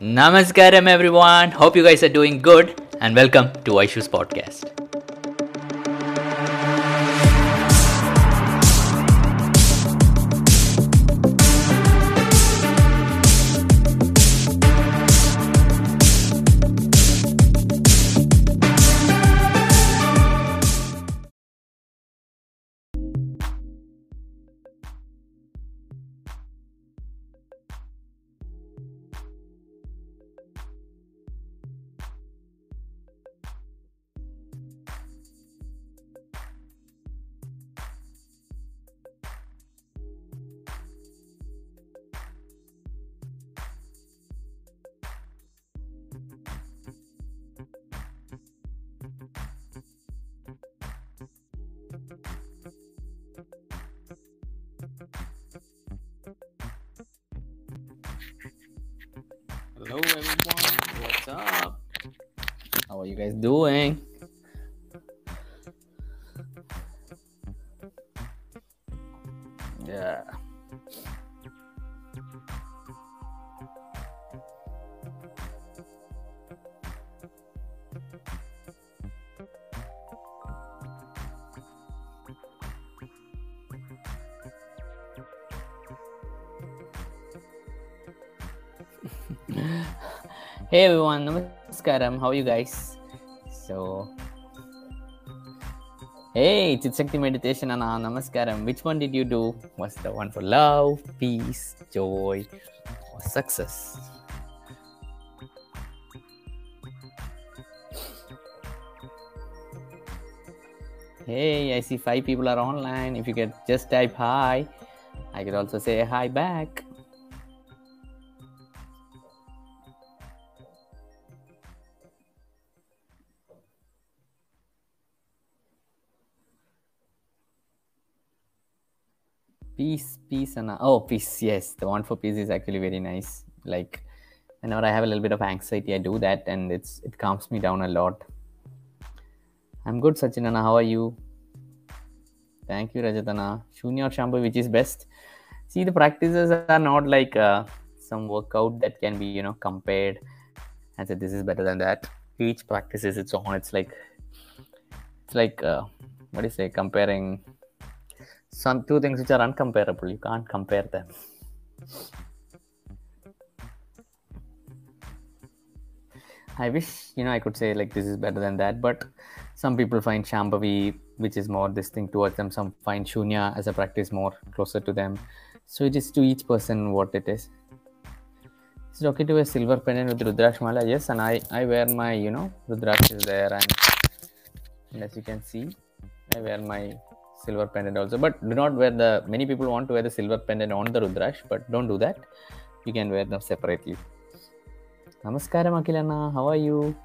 Namaskaram, everyone. Hope you guys are doing good, and welcome to Aishu's podcast. Hello, everyone. What's up? How are you guys doing? Hey everyone, namaskaram. How are you guys? So, hey, Chitshakti meditation, Anna, namaskaram. Which one did you do? Was the one for love, peace, joy, or success? Hey, I see five people are online. If you could just type hi, I could also say hi back. Peace peace and oh peace yes. The one for peace is actually very nice. Like whenever i have a little bit of anxiety i do that and it's it calms me down a lot. I'm good sachinana how are you? Thank you rajatana. Shunya or shambhu which is best? See the practices are not like uh, some workout that can be you know compared. And say this is better than that. Each practice is its own. It's like it's like uh, what do you say? Comparing some two things which are uncomparable you can't compare them. I wish you know i could say like this is better than that but some people find shambhavi which is more this thing towards them some find shunya as a practice more closer to them. So it is to each person what it is. Is it okay to wear silver pendant with rudraksh mala yes and i i wear my you know rudraksh is there and as you can see i wear my silver pendant also. But do not wear the many people want to wear the silver pendant on the rudrash but don't do that. You can wear them separately. Namaskaram akilana. How are you?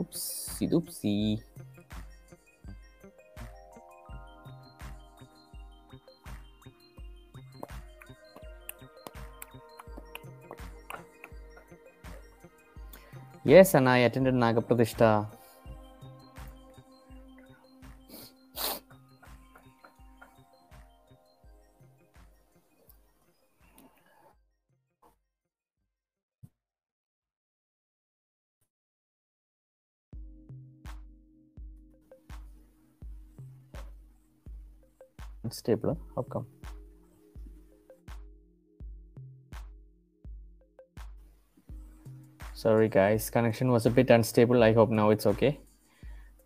Oopsie doopsie Yes, and I attended Nagapradishta. Stable, how come? Sorry, guys. Connection was a bit unstable. I hope now it's okay.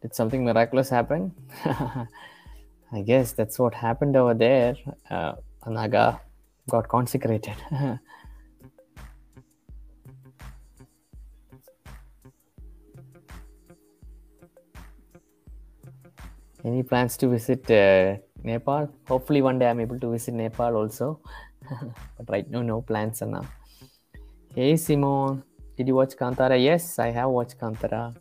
Did something miraculous happen? I guess that's what happened over there. Uh, Naga got consecrated. Any plans to visit uh, Nepal? Hopefully, one day I'm able to visit Nepal also. but right now, no plans now. Hey, Simon. Did you watch Kantara? Yes, I have watched Kantara.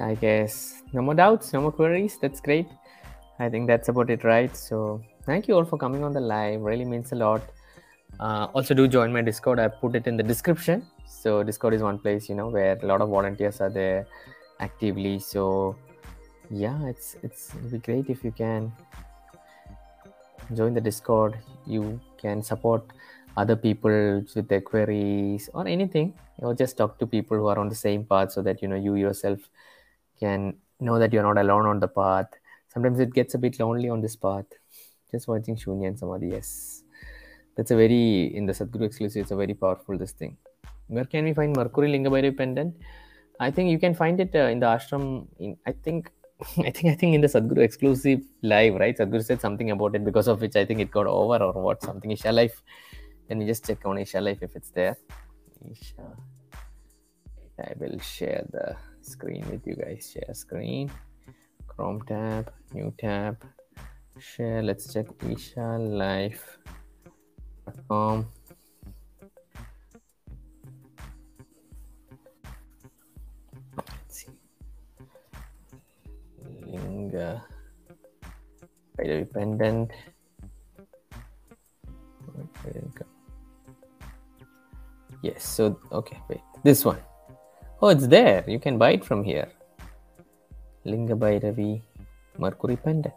I guess no more doubts, no more queries. That's great. I think that's about it, right? So thank you all for coming on the live. Really means a lot. Uh, also, do join my Discord. I put it in the description. So Discord is one place, you know, where a lot of volunteers are there actively. So yeah, it's it's it'll be great if you can join the Discord. You can support other people with their queries or anything, or just talk to people who are on the same path so that you know you yourself can know that you're not alone on the path. Sometimes it gets a bit lonely on this path. Just watching Shunya and Samadhi, yes. That's a very, in the Sadhguru exclusive, it's a very powerful this thing. Where can we find Mercury Linga Bhairavi pendant? I think you can find it uh, in the ashram. In, I think, I think, I think in the Sadhguru exclusive live, right? Sadhguru said something about it because of which I think it got over or what, something Isha Life. Let me just check on Isha Life if it's there. Isha. I will share the screen with you guys. Share screen, Chrome tab, new tab, share. Let's check Isha Life.com. Let's see. Linga. Pendant. Where did? Yes, so okay, wait. This one. Oh, it's there. You can buy it from here. Linga Bhairavi Mercury pendant.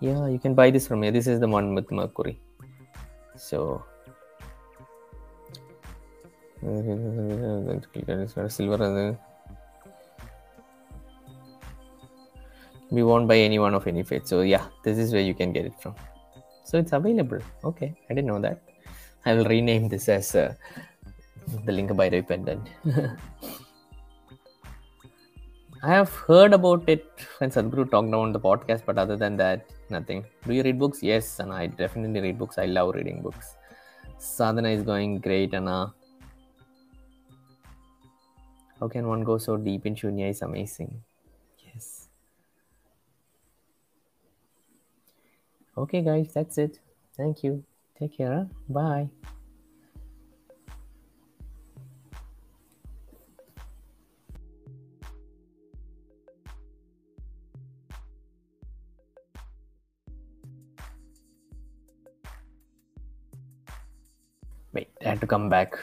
Yeah, you can buy this from here. This is the one with Mercury. So silver be worn by anyone of any faith. So yeah, this is where you can get it from. So it's available. Okay, I didn't know that. I will rename this as uh, the Linga Bhairavi pendant. I have heard about it when Sadhguru talked on the podcast, but other than that, nothing. Do you read books? Yes, and I definitely read books. I love reading books. Sadhana is going great, Anna. How can one go so deep in Shunya is amazing. Yes. Okay, guys, that's it. Thank you. Take care. Bye. Wait, I had to come back.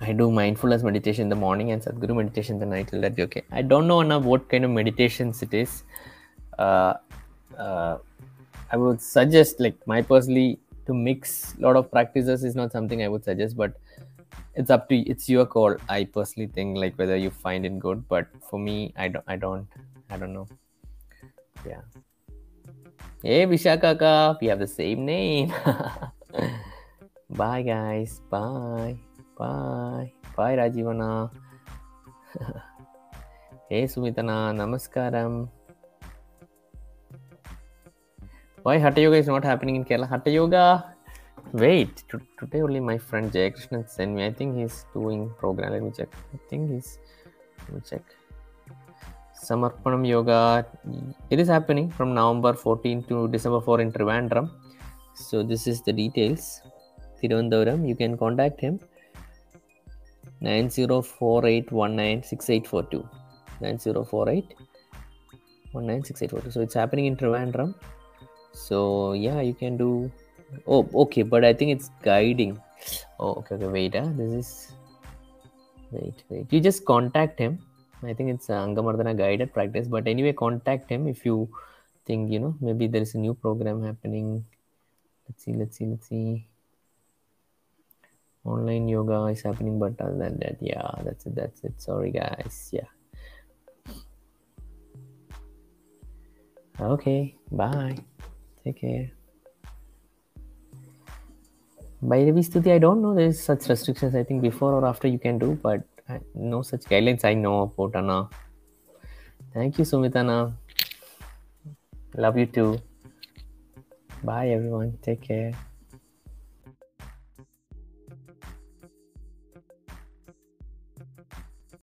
I do mindfulness meditation in the morning and Sadhguru meditation in the night. Will that be okay? I don't know enough what kind of meditations it is. Uh, uh, I would suggest, like my personally, to mix a lot of practices is not something I would suggest, but it's up to it's your call. I personally think like whether you find it good, but for me, I don't, I don't, I don't know. Yeah. Hey Vishakaka, we have the same name. Bye guys. Bye. Bye. Bye Rajivana. hey Sumitana. Namaskaram. Why Hatha Yoga is not happening in Kerala? Hatha Yoga. Wait. T- today only my friend Jayakrishnan sent me. I think he's doing program. Let me check. I think he's. Let me check. Samarpanam Yoga. It is happening from November 14 to December 4 in Trivandrum. So this is the details. Thiruvananthapuram, you can contact him 9048196842. 9048 196842. So it's happening in Trivandrum. So yeah, you can do. Oh, okay, but I think it's guiding. Oh, okay, okay, wait. Huh? This is. Wait, wait. You just contact him. I think it's uh, Angamardana guided practice. But anyway, contact him if you think, you know, maybe there is a new program happening. Let's see, let's see, let's see online yoga is happening but other than that yeah that's it that's it sorry guys yeah okay bye take care by the Stuti, I don't know there's such restrictions. I think before or after you can do, but no such guidelines I know about Anna. Thank you, Sumitana. Love you too. Bye, everyone. Take care.